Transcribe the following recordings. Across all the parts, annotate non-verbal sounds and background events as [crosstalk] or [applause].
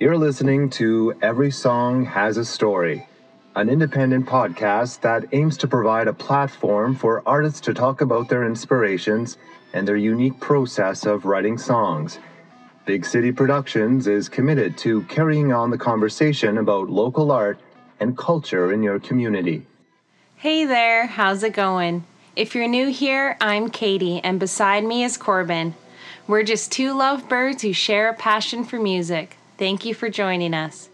You're listening to Every Song Has a Story, an independent podcast that aims to provide a platform for artists to talk about their inspirations and their unique process of writing songs. Big City Productions is committed to carrying on the conversation about local art and culture in your community. Hey there, how's it going? If you're new here, I'm Katie, and beside me is Corbin. We're just two lovebirds who share a passion for music. Thank you for joining us.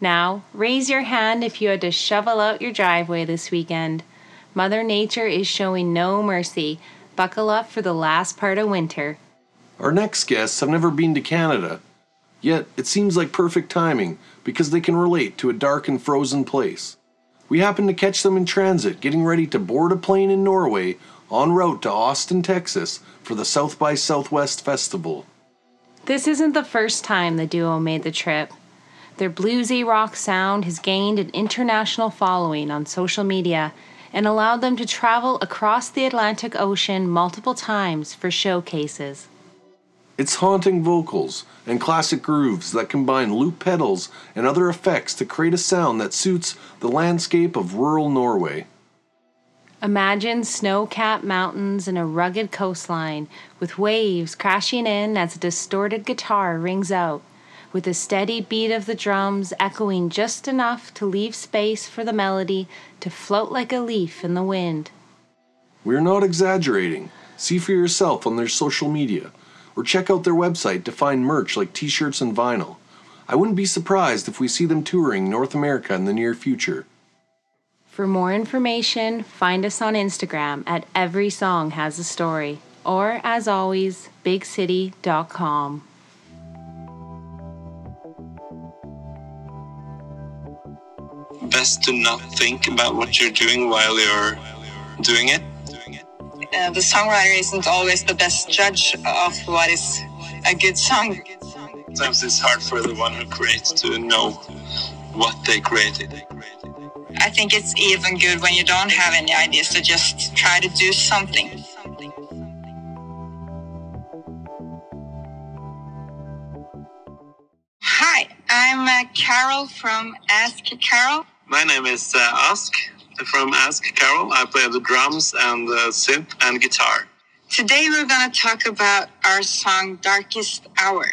Now, raise your hand if you had to shovel out your driveway this weekend. Mother Nature is showing no mercy. Buckle up for the last part of winter. Our next guests have never been to Canada. Yet, it seems like perfect timing because they can relate to a dark and frozen place. We happened to catch them in transit getting ready to board a plane in Norway en route to Austin, Texas for the South by Southwest Festival. This isn't the first time the duo made the trip. Their bluesy rock sound has gained an international following on social media and allowed them to travel across the Atlantic Ocean multiple times for showcases. It's haunting vocals and classic grooves that combine loop pedals and other effects to create a sound that suits the landscape of rural Norway. Imagine snow capped mountains and a rugged coastline, with waves crashing in as a distorted guitar rings out, with the steady beat of the drums echoing just enough to leave space for the melody to float like a leaf in the wind. We're not exaggerating. See for yourself on their social media, or check out their website to find merch like t shirts and vinyl. I wouldn't be surprised if we see them touring North America in the near future. For more information, find us on Instagram at Every Song Has a Story, or as always, bigcity.com. Best to not think about what you're doing while you're doing it. Uh, the songwriter isn't always the best judge of what is a good song. Sometimes it's hard for the one who creates to know what they created. I think it's even good when you don't have any ideas to just try to do something. Hi, I'm uh, Carol from Ask Carol. My name is uh, Ask from Ask Carol. I play the drums and the synth and guitar. Today we're going to talk about our song Darkest Hour.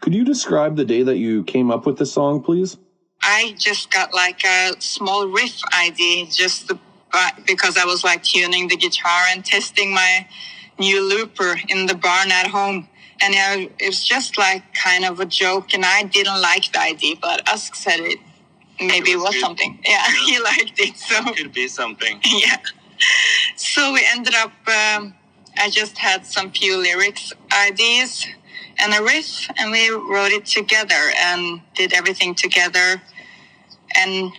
Could you describe the day that you came up with this song, please? I just got like a small riff idea just to, because I was like tuning the guitar and testing my new looper in the barn at home. And uh, it was just like kind of a joke, and I didn't like the idea, but Ask said it maybe It it was was good. something. [laughs] Yeah, he liked it. So it Could be something. [laughs] yeah. So we ended up. Um, I just had some few lyrics ideas and a riff, and we wrote it together and did everything together. And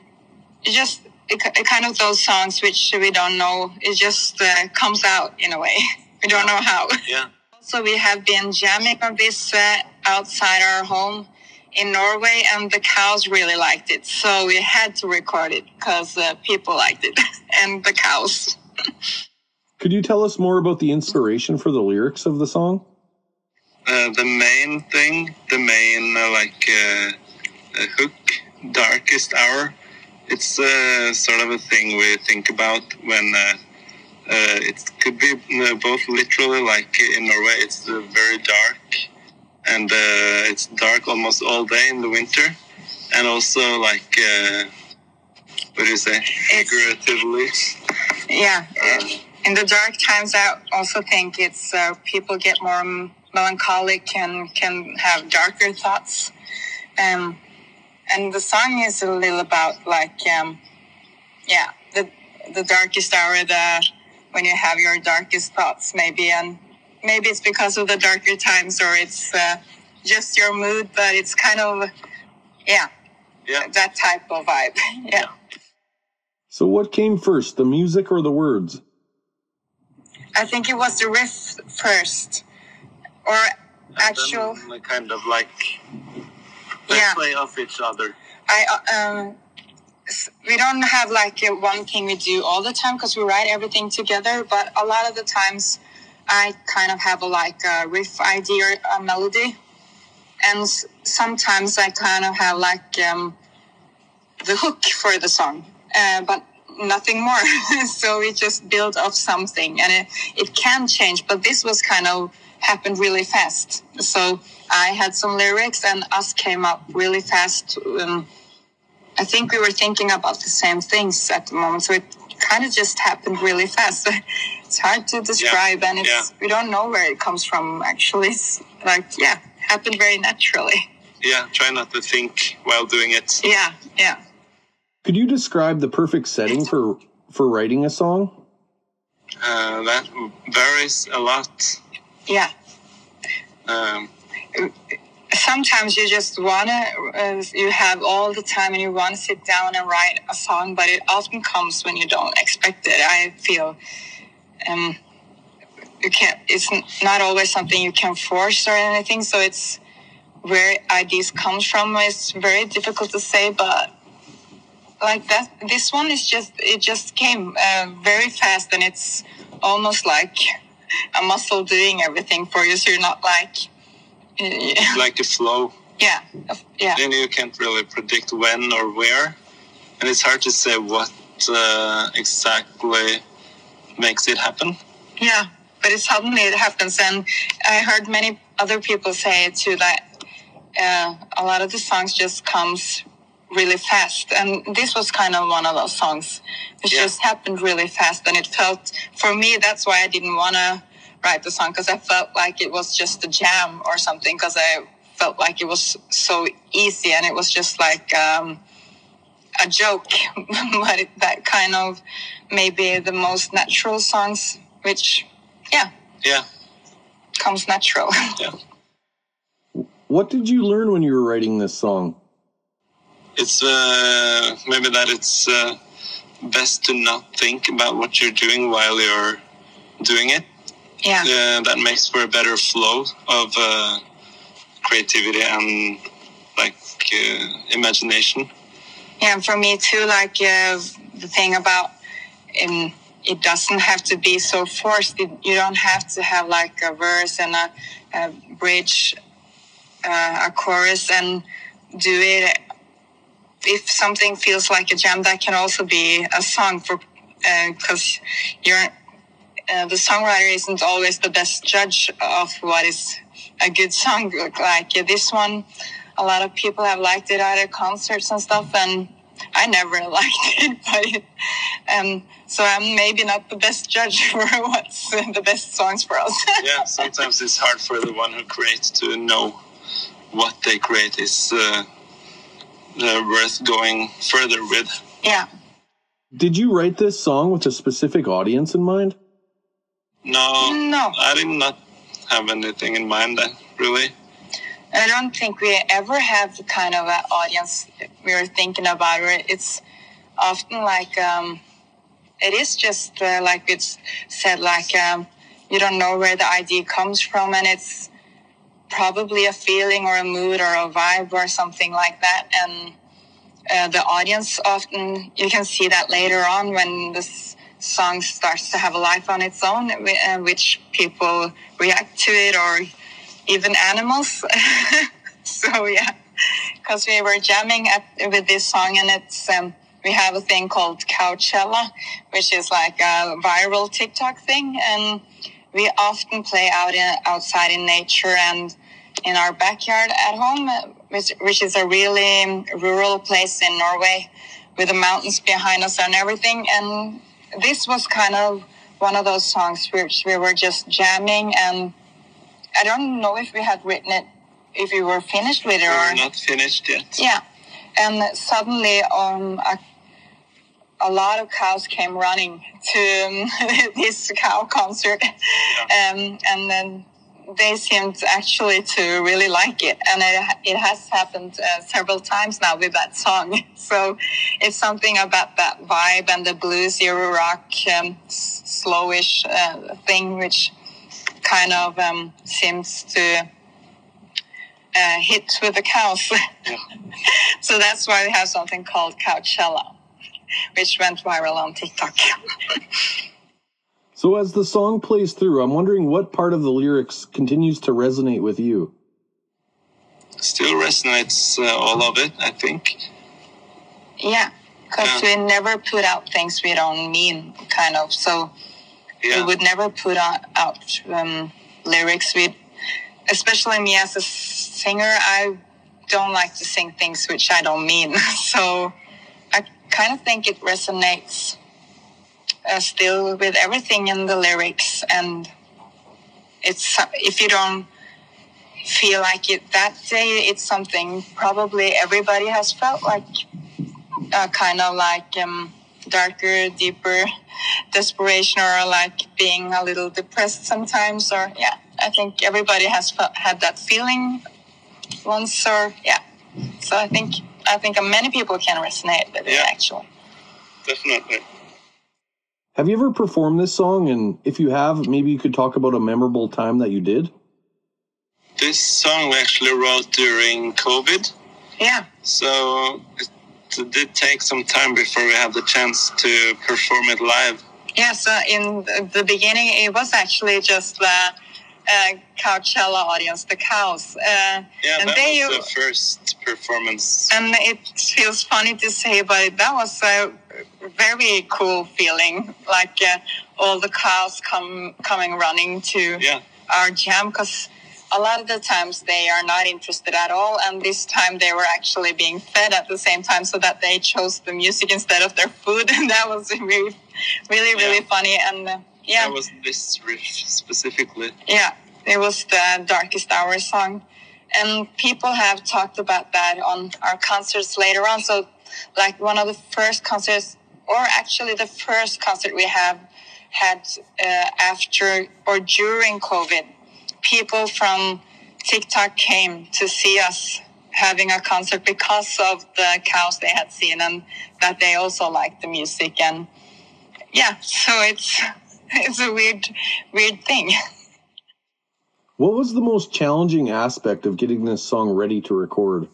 just it, ki- kind of those songs which we don't know. It just uh, comes out in a way. [laughs] We don't know how. Yeah. [laughs] So we have been jamming on this uh, outside our home in Norway, and the cows really liked it. So we had to record it because uh, people liked it, [laughs] and the cows. Could you tell us more about the inspiration for the lyrics of the song? Uh, the main thing, the main uh, like uh, uh, hook, darkest hour. It's uh, sort of a thing we think about when uh, uh, it could be uh, both literally, like in Norway, it's uh, very dark, and uh, it's dark almost all day in the winter, and also like uh, what do you say, figuratively. Yeah. In the dark times, I also think it's uh, people get more melancholic and can have darker thoughts. Um, and the song is a little about like, um, yeah, the the darkest hour, the when you have your darkest thoughts, maybe, and maybe it's because of the darker times, or it's uh, just your mood, but it's kind of, yeah, yeah. that type of vibe. [laughs] yeah. So, what came first, the music or the words? I think it was the riff first, or actual. Then kind of like Yeah. Play off each other. I uh, um, we don't have like one thing we do all the time because we write everything together. But a lot of the times, I kind of have a like a riff idea, or a melody, and sometimes I kind of have like um, the hook for the song, uh, but nothing more. [laughs] so we just build up something, and it it can change. But this was kind of happened really fast. So I had some lyrics, and Ask came up really fast. Um, I think we were thinking about the same things at the moment, so it kind of just happened really fast. [laughs] it's hard to describe, and it's yeah. we don't know where it comes from. Actually, it's like yeah, happened very naturally. Yeah, try not to think while doing it. Yeah, yeah. Could you describe the perfect setting for for writing a song? Uh, that varies a lot. Yeah. Um, Sometimes you just wanna, uh, you have all the time and you wanna sit down and write a song, but it often comes when you don't expect it. I feel, um, you can't. It's not always something you can force or anything. So it's where ideas come from. It's very difficult to say, but like that, this one is just it just came uh, very fast, and it's almost like a muscle doing everything for you. So you're not like, uh, like a flow. yeah, yeah, Then you can't really predict when or where, and it's hard to say what uh, exactly makes it happen. yeah. But it suddenly it happens, and I heard many other people say it too that uh, a lot of the songs just comes really fast, and this was kind of one of those songs. It Yeah. just happened really fast, and it felt for me that's why I didn't want to write the song because I felt like it was just a jam or something because I felt like it was so easy and it was just like um, a joke, [laughs] but it, that kind of maybe the most natural songs, which yeah Yeah, comes natural. [laughs] yeah. What did you learn when you were writing this song? It's uh, maybe that it's uh, best to not think about what you're doing while you're doing it. Yeah, Uh, that makes for a better flow of uh, creativity and like uh, imagination. yeah. And for me too, like uh, the thing about um, it doesn't have to be so forced. It, you don't have to have like a verse and a, a bridge, uh, a chorus, and do it. If something feels like a jam, that can also be a song for because you're uh, the songwriter isn't always the best judge of what is a good song. [laughs] Like uh, this one, a lot of people have liked it at their concerts and stuff, and I never [laughs] liked it. But it, um, so I'm maybe not the best judge [laughs] for what's the best songs for us. yeah, sometimes it's hard for the one who creates to know what they create is uh, uh, worth going further with. yeah. Did you write this song with a specific audience in mind? No, No. I did not have anything in mind that really. I don't think we ever have the kind of uh, audience we were thinking about. It's often like um, it is just uh, like it's said, like um, you don't know where the idea comes from, and it's probably a feeling or a mood or a vibe or something like that. And uh, the audience often you can see that later on when this song starts to have a life on its own, uh, which people react to it or even animals. [laughs] so yeah, because we were jamming at, with this song, and it's um, we have a thing called Cowchella, which is like a viral TikTok thing, and we often play out in, outside in nature and in our backyard at home, which, which is a really rural place in Norway with the mountains behind us and everything. And this was kind of one of those songs which we were just jamming and I don't know if we had written it, if we were finished with it or not finished yet. yeah. And suddenly, um, a, a lot of cows came running to um, [laughs] this cow concert, um, and then they seemed actually to really like it. And it, it has happened uh, several times now with that song. [laughs] So it's something about that vibe and the bluesy rock, um, slowish uh, thing, which kind of um, seems to uh, hit with the cows. Yeah. [laughs] so that's why we have something called Cowchella, which went viral on TikTok. [laughs] So as the song plays through, I'm wondering what part of the lyrics continues to resonate with you. still resonates uh, all of it. I think. Yeah, because Yeah. we never put out things we don't mean, kind of. So we would never put out, out um, lyrics. We, especially me as a singer, I don't like to sing things which I don't mean. [laughs] so I kind of think it resonates uh, still with everything in the lyrics, and it's if you don't feel like it that day, it's something probably everybody has felt like uh, kind of like um, darker, deeper desperation, or like being a little depressed sometimes. Or yeah, I think everybody has felt, had that feeling once, or yeah. So I think I think many people can resonate with it Yeah. actually. Definitely. Have you ever performed this song? And if you have, maybe you could talk about a memorable time that you did? This song we actually wrote during COVID, Yeah, so it did take some time before we had the chance to perform it live. yeah. So in the- the beginning, it was actually just the uh, Coachella audience, the cows. Uh, Yeah, And that they- was the first performance. and it feels funny to say, but that was a very cool feeling. Like uh, all the cows come coming running to Yeah, our jam because a lot of the times they are not interested at all, and this time they were actually being fed at the same time, so that they chose the music instead of their food, [laughs] and that was really, really, really Yeah. funny. And uh, yeah, that was this riff specifically. yeah, it was the Darkest Hour song. And people have talked about that on our concerts later on. So, like one of the first concerts, or actually the first concert we have had uh, after or during COVID, people from TikTok came to see us having a concert because of the cows they had seen and that they also liked the music. And yeah, so it's [laughs] it's a weird, weird thing. [laughs] What was the most challenging aspect of getting this song ready to record?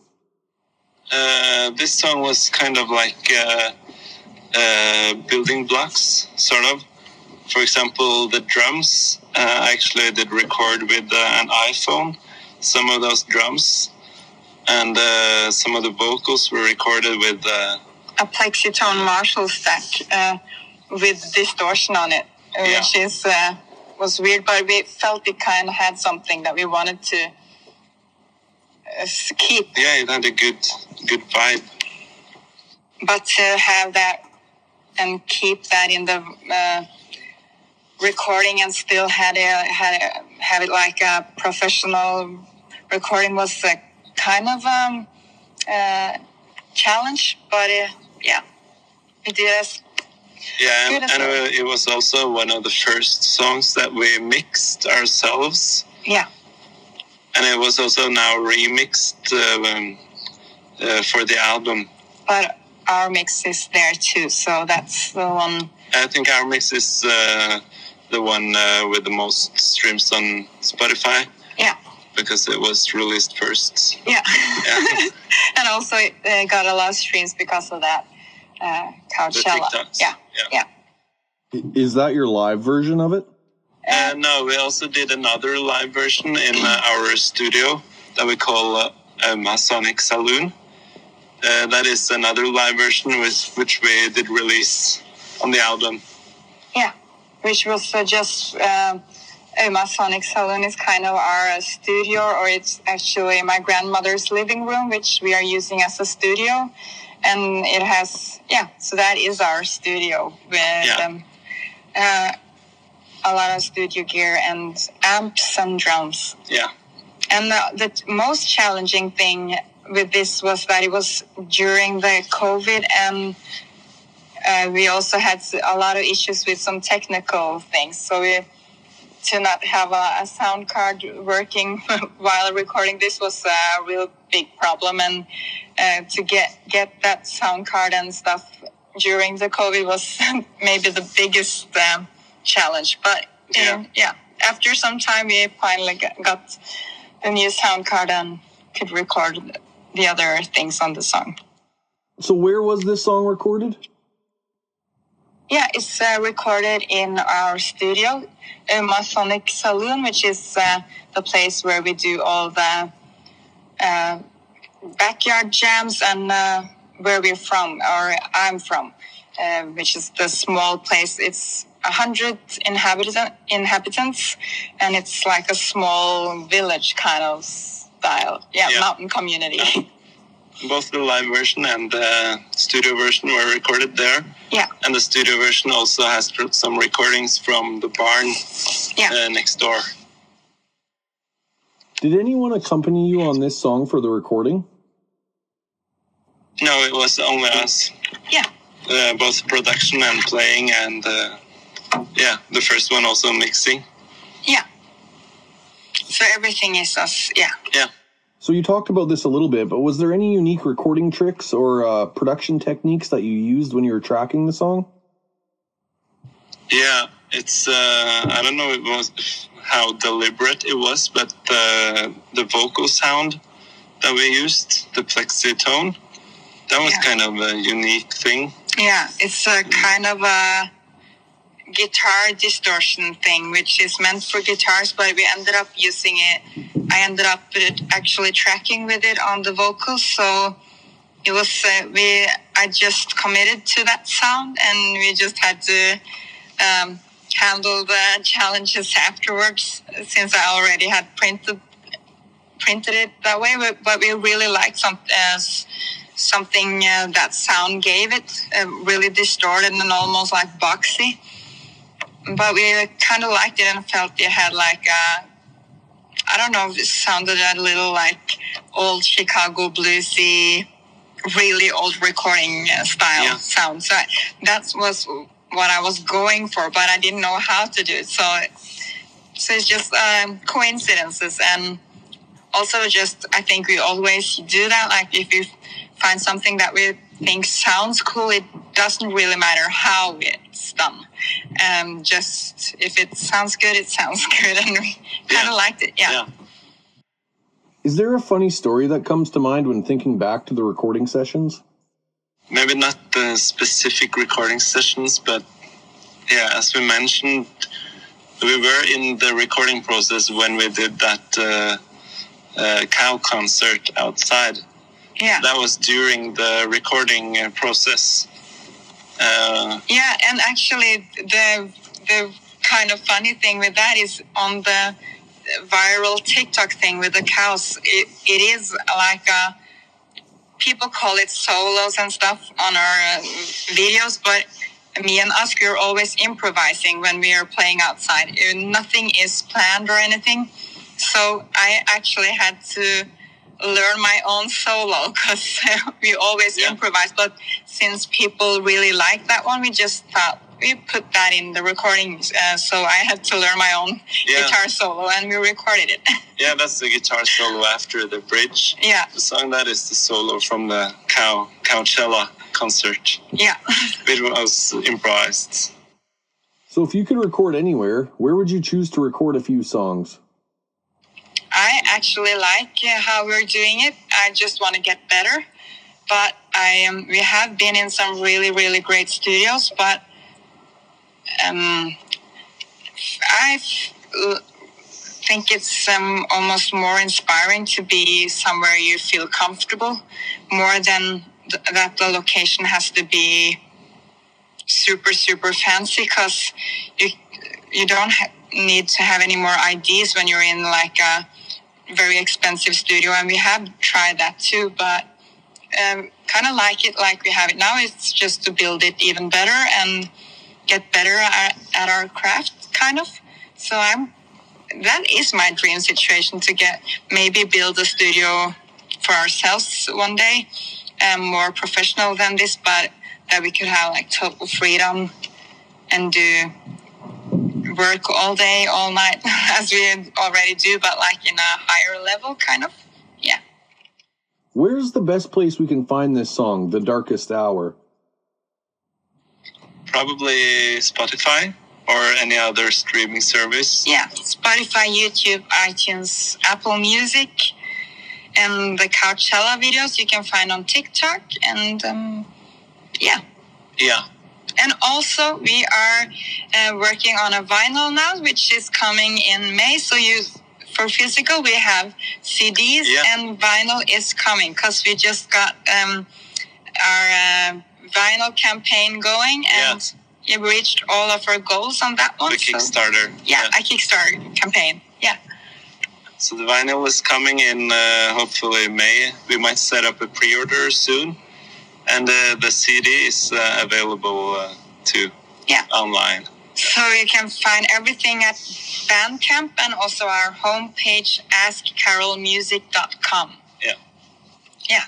Uh, this song was kind of like uh, uh, building blocks, sort of. For example, the drums. Uh, I actually did record with uh, an iPhone some of those drums, and uh, some of the vocals were recorded with. Uh, a Plexitone Marshall stack uh, with distortion on it, Yeah. which is uh, was weird, but we felt it kind of had something that we wanted to uh, keep. yeah, it had a good, good vibe. But to have that and keep that in the uh, recording and still had a, had a, have it like a professional recording was a kind of um, uh, challenge. But uh, yeah, it did Yeah, and, as and well. uh, it was also one of the first songs that we mixed ourselves. yeah. and it was also now remixed uh, um, uh, for the album. but our mix is there too. So that's the one. I think our mix is uh, the one uh, with the most streams on Spotify Yeah, because it was released first. yeah, Yeah. [laughs] and also it uh, got a lot of streams because of that uh, The Coachella. TikToks. Yeah, yeah. yeah. Is that your live version of it? Uh, no, we also did another live version in uh, our studio that we call uh, uh, Masonic Saloon. Uh, that is another live version with, which we did release on the album. Yeah, which was uh, just um, Uma Sonic Saloon is kind of our uh, studio, or it's actually my grandmother's living room, which we are using as a studio. And it has, yeah, so that is our studio with Yeah. um, uh, a lot of studio gear and amps and drums. Yeah. And the, the most challenging thing with this was that it was during the COVID, and uh, we also had a lot of issues with some technical things. So we to not have a, a sound card working [laughs] while recording this was a real big problem, and uh, to get get that sound card and stuff during the COVID was [laughs] maybe the biggest um, challenge. But Yeah. yeah, after some time, we finally got, got the new sound card and could record the other things on the song. So, where was this song recorded? Yeah, it's uh, recorded in our studio, uh, Masonic Saloon, which is uh, the place where we do all the uh, backyard jams and uh, where we're from, or I'm from, uh, which is the small place. It's a hundred inhabitant inhabitants, and it's like a small village kind of style. Yeah, Yeah. mountain community. [laughs] Both the live version and the studio version were recorded there. yeah, And the studio version also has some recordings from the barn yeah. uh, next door. Did anyone accompany you on this song for the recording? No, it was only us. Yeah. Uh, both production and playing, and uh, yeah, the first one also mixing. Yeah. So everything is us. Yeah. Yeah. So you talked about this a little bit, but was there any unique recording tricks or uh, production techniques that you used when you were tracking the song? Yeah, it's uh, I don't know it was how deliberate it was, but the the vocal sound that we used, the plexi tone, that was Yeah. kind of a unique thing. Yeah. It's a kind of a guitar distortion thing, which is meant for guitars, but we ended up using it. I ended up actually tracking with it on the vocals, so it was uh, we. I just committed to that sound, and we just had to um, handle the challenges afterwards, since I already had printed printed it that way. But, we really liked some uh, something uh, that sound gave it, uh, really distorted and almost like boxy. But we kind of liked it and felt it had like a, I don't know, it sounded a little like old Chicago bluesy, really old recording uh, style Yeah. sound. So that was what I was going for, but I didn't know how to do it. So, so it's just um, coincidences and also just I think we always do that. Like if you find something that we think sounds cool, it doesn't really matter how it's done. Um, just if it sounds good, it sounds [laughs] good, and we kind Yeah. of liked it. Yeah. Yeah. Is there a funny story that comes to mind when thinking back to the recording sessions? maybe not the specific recording sessions, but yeah, as we mentioned, we were in the recording process when we did that uh, uh, cow concert outside. yeah. That was during the recording uh, process. Uh, Yeah, and actually, the the kind of funny thing with that is on the viral TikTok thing with the cows. It, it is like a people call it solos and stuff on our uh, videos, but me and Ask we're always improvising when we are playing outside. Uh, Nothing is planned or anything. So I actually had to learn my own solo [laughs] because we always Yeah. improvise. But since people really like that one, we just thought we put that in the recording. Uh, so I had to learn my own Yeah. guitar solo, and we recorded it. [laughs] yeah, that's the guitar solo after the bridge. yeah, The song that is the solo from the cow Coachella concert, yeah. [laughs] which was improvised. So if you could record anywhere, where would you choose to record a few songs? I actually like uh, how we're doing it. I just want to get better. But I um, we have been in some really really great studios, but um, I think it's um, almost more inspiring to be somewhere you feel comfortable, more than th- that the location has to be super super fancy because you you don't ha- need to have any more ideas when you're in like a very expensive studio and we have tried that too but um, kind of like it like we have it now it's just to build it even better and get better at, at our craft kind of. So i'm that is my dream situation to get maybe build a studio for ourselves one day um, more professional than this but that we could have like total freedom and do work all day, all night, [laughs] as we already do, but like in a higher level, kind of. Yeah. Where's the best place we can find this song, The Darkest Hour? Probably Spotify or any other streaming service. Yeah. Spotify, YouTube, iTunes, Apple Music, and the Coachella videos you can find on TikTok. And um, yeah. Yeah. And also, we are uh, working on a vinyl now, which is coming in May. So you for physical, we have CDs Yeah. and vinyl is coming because we just got um, our uh, vinyl campaign going and we reached all of our goals on that one. The so- Kickstarter. yeah, a Kickstarter campaign. Yeah. So the vinyl is coming in uh, hopefully May. We might set up a pre-order soon, and uh, the CD is uh, available uh, too Yeah. online. So you can find everything at Bandcamp and also our homepage, askcarolmusic.com. Yeah. Yeah.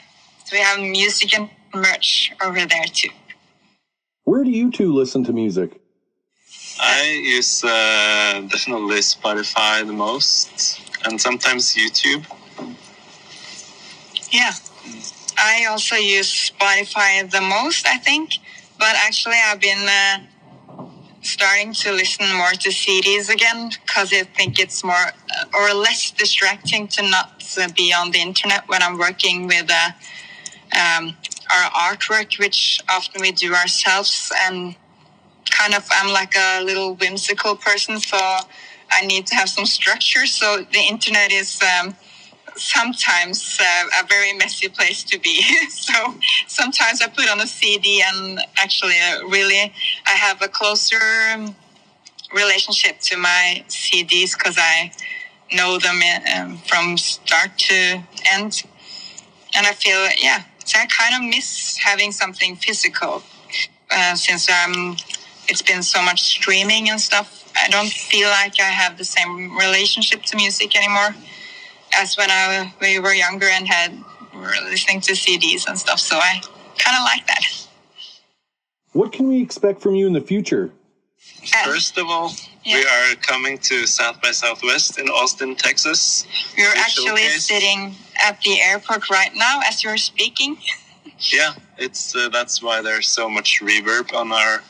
So we have music and merch over there too. Where do you two listen to music? I use uh, definitely Spotify the most, and sometimes YouTube. Yeah. I also use Spotify the most, I think. But actually, I've been uh, starting to listen more to CDs again because I think it's more uh, or less distracting to not uh, be on the internet when I'm working with uh, um, our artwork, which often we do ourselves. And kind of, I'm like a little whimsical person, so I need to have some structure. So the internet is. Um, sometimes uh, a very messy place to be. [laughs] so sometimes I put on a CD and actually, uh, really, I have a closer um, relationship to my CDs because I know them um, from start to end. And I feel, yeah, so I kind of miss having something physical uh, since um, it's been so much streaming and stuff. I don't feel like I have the same relationship to music anymore as when I we were younger and had were listening to CDs and stuff. So I kind of like that. What can we expect from you in the future? First of all, Yeah. we are coming to South by Southwest in Austin, Texas. You're Big actually showcase. sitting at the airport right now as you're speaking. Yeah, it's uh, that's why there's so much reverb on our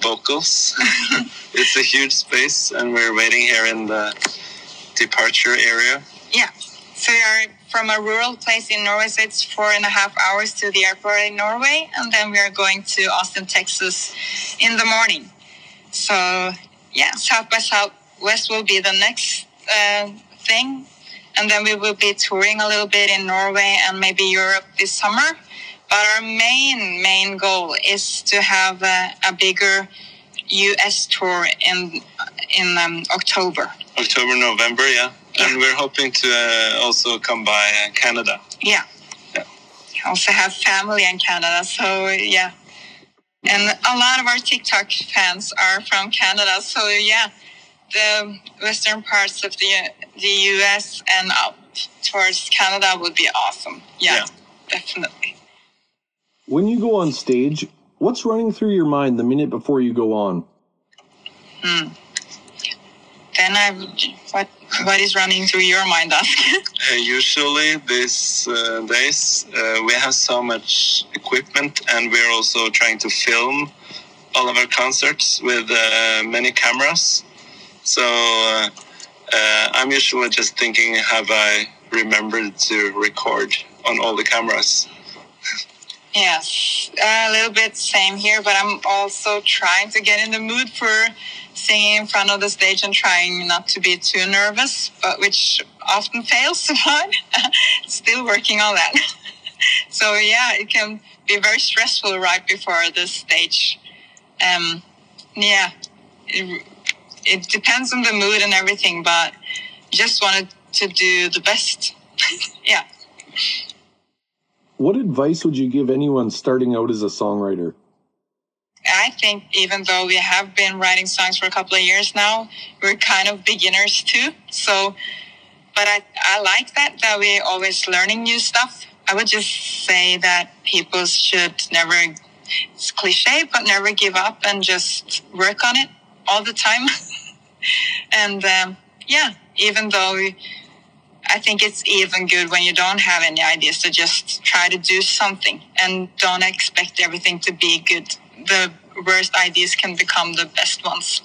vocals. [laughs] it's a huge space, and we're waiting here in the departure area. Yeah. So we are from a rural place in Norway, so it's four and a half hours to the airport in Norway, and then we are going to Austin, Texas in the morning. So yeah, South by Southwest will be the next uh, thing, and then we will be touring a little bit in Norway and maybe Europe this summer. But our main main goal is to have a, a bigger U.S. tour in in um, October. October, November, yeah. And we're hoping to uh, also come by uh, Canada. Yeah. Yeah. I also have family in Canada, so yeah. And a lot of our TikTok fans are from Canada, so yeah, the western parts of the the US and up towards Canada would be awesome. Yeah, Yeah. definitely. When you go on stage, what's running through your mind the minute before you go on? Hmm. Then I what what is running through your mind, Ask? [laughs] Uh, usually these uh, days uh, we have so much equipment and we're also trying to film all of our concerts with uh, many cameras so uh, uh, i'm usually just thinking have i remembered to record on all the cameras Yes, a little bit same here, but I'm also trying to get in the mood for singing in front of the stage and trying not to be too nervous, but which often fails, [laughs] but still working on that. [laughs] so yeah, it can be very stressful right before the stage. Um, yeah, it, it depends on the mood and everything, but just wanted to do the best. [laughs] yeah. What advice would you give anyone starting out as a songwriter? I think even though we have been writing songs for a couple of years now, we're kind of beginners too. So, but I, I like that, that we're always learning new stuff. I would just say that people should never, it's cliche, but never give up and just work on it all the time. [laughs] and um, yeah, even though we, I think it's even good when you don't have any ideas to just try to do something and don't expect everything to be good. The worst ideas can become the best ones.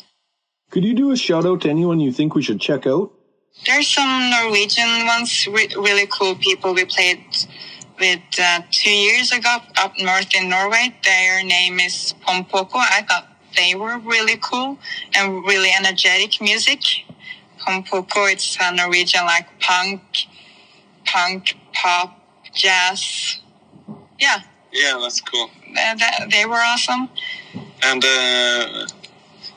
Could you do a shout out to anyone you think we should check out? There's some Norwegian ones, re- really cool people we played with uh, two years ago up north in Norway. Their name is Pom Poko. I thought they were really cool and really energetic music. Pom Poko. It's a Norwegian like punk, punk, pop, jazz. Yeah, Yeah, that's cool. they, they, they were awesome. And uh,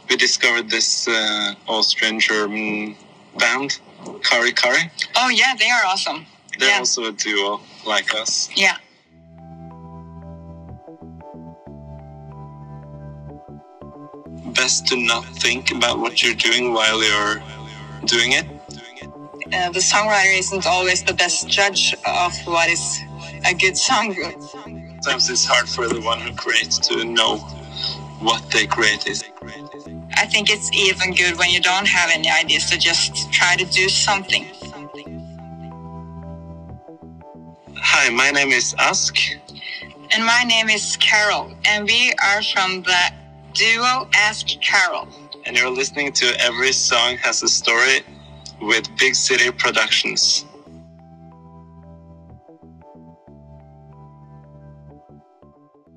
we discovered this uh, Austrian German band, Cari Cari. Oh yeah, they are awesome. They're Yeah. also a duo like us. Yeah. Best to not think about what you're doing while you're doing it. Uh, the songwriter isn't always the best judge of what is a good song. Sometimes it's hard for the one who creates to know what they create is. I think it's even good when you don't have any ideas to just try to do something. Hi, my name is Ask. And my name is Carol, and we are from the duo Ask Carol. And you're listening to Every Song Has a Story with Big City Productions.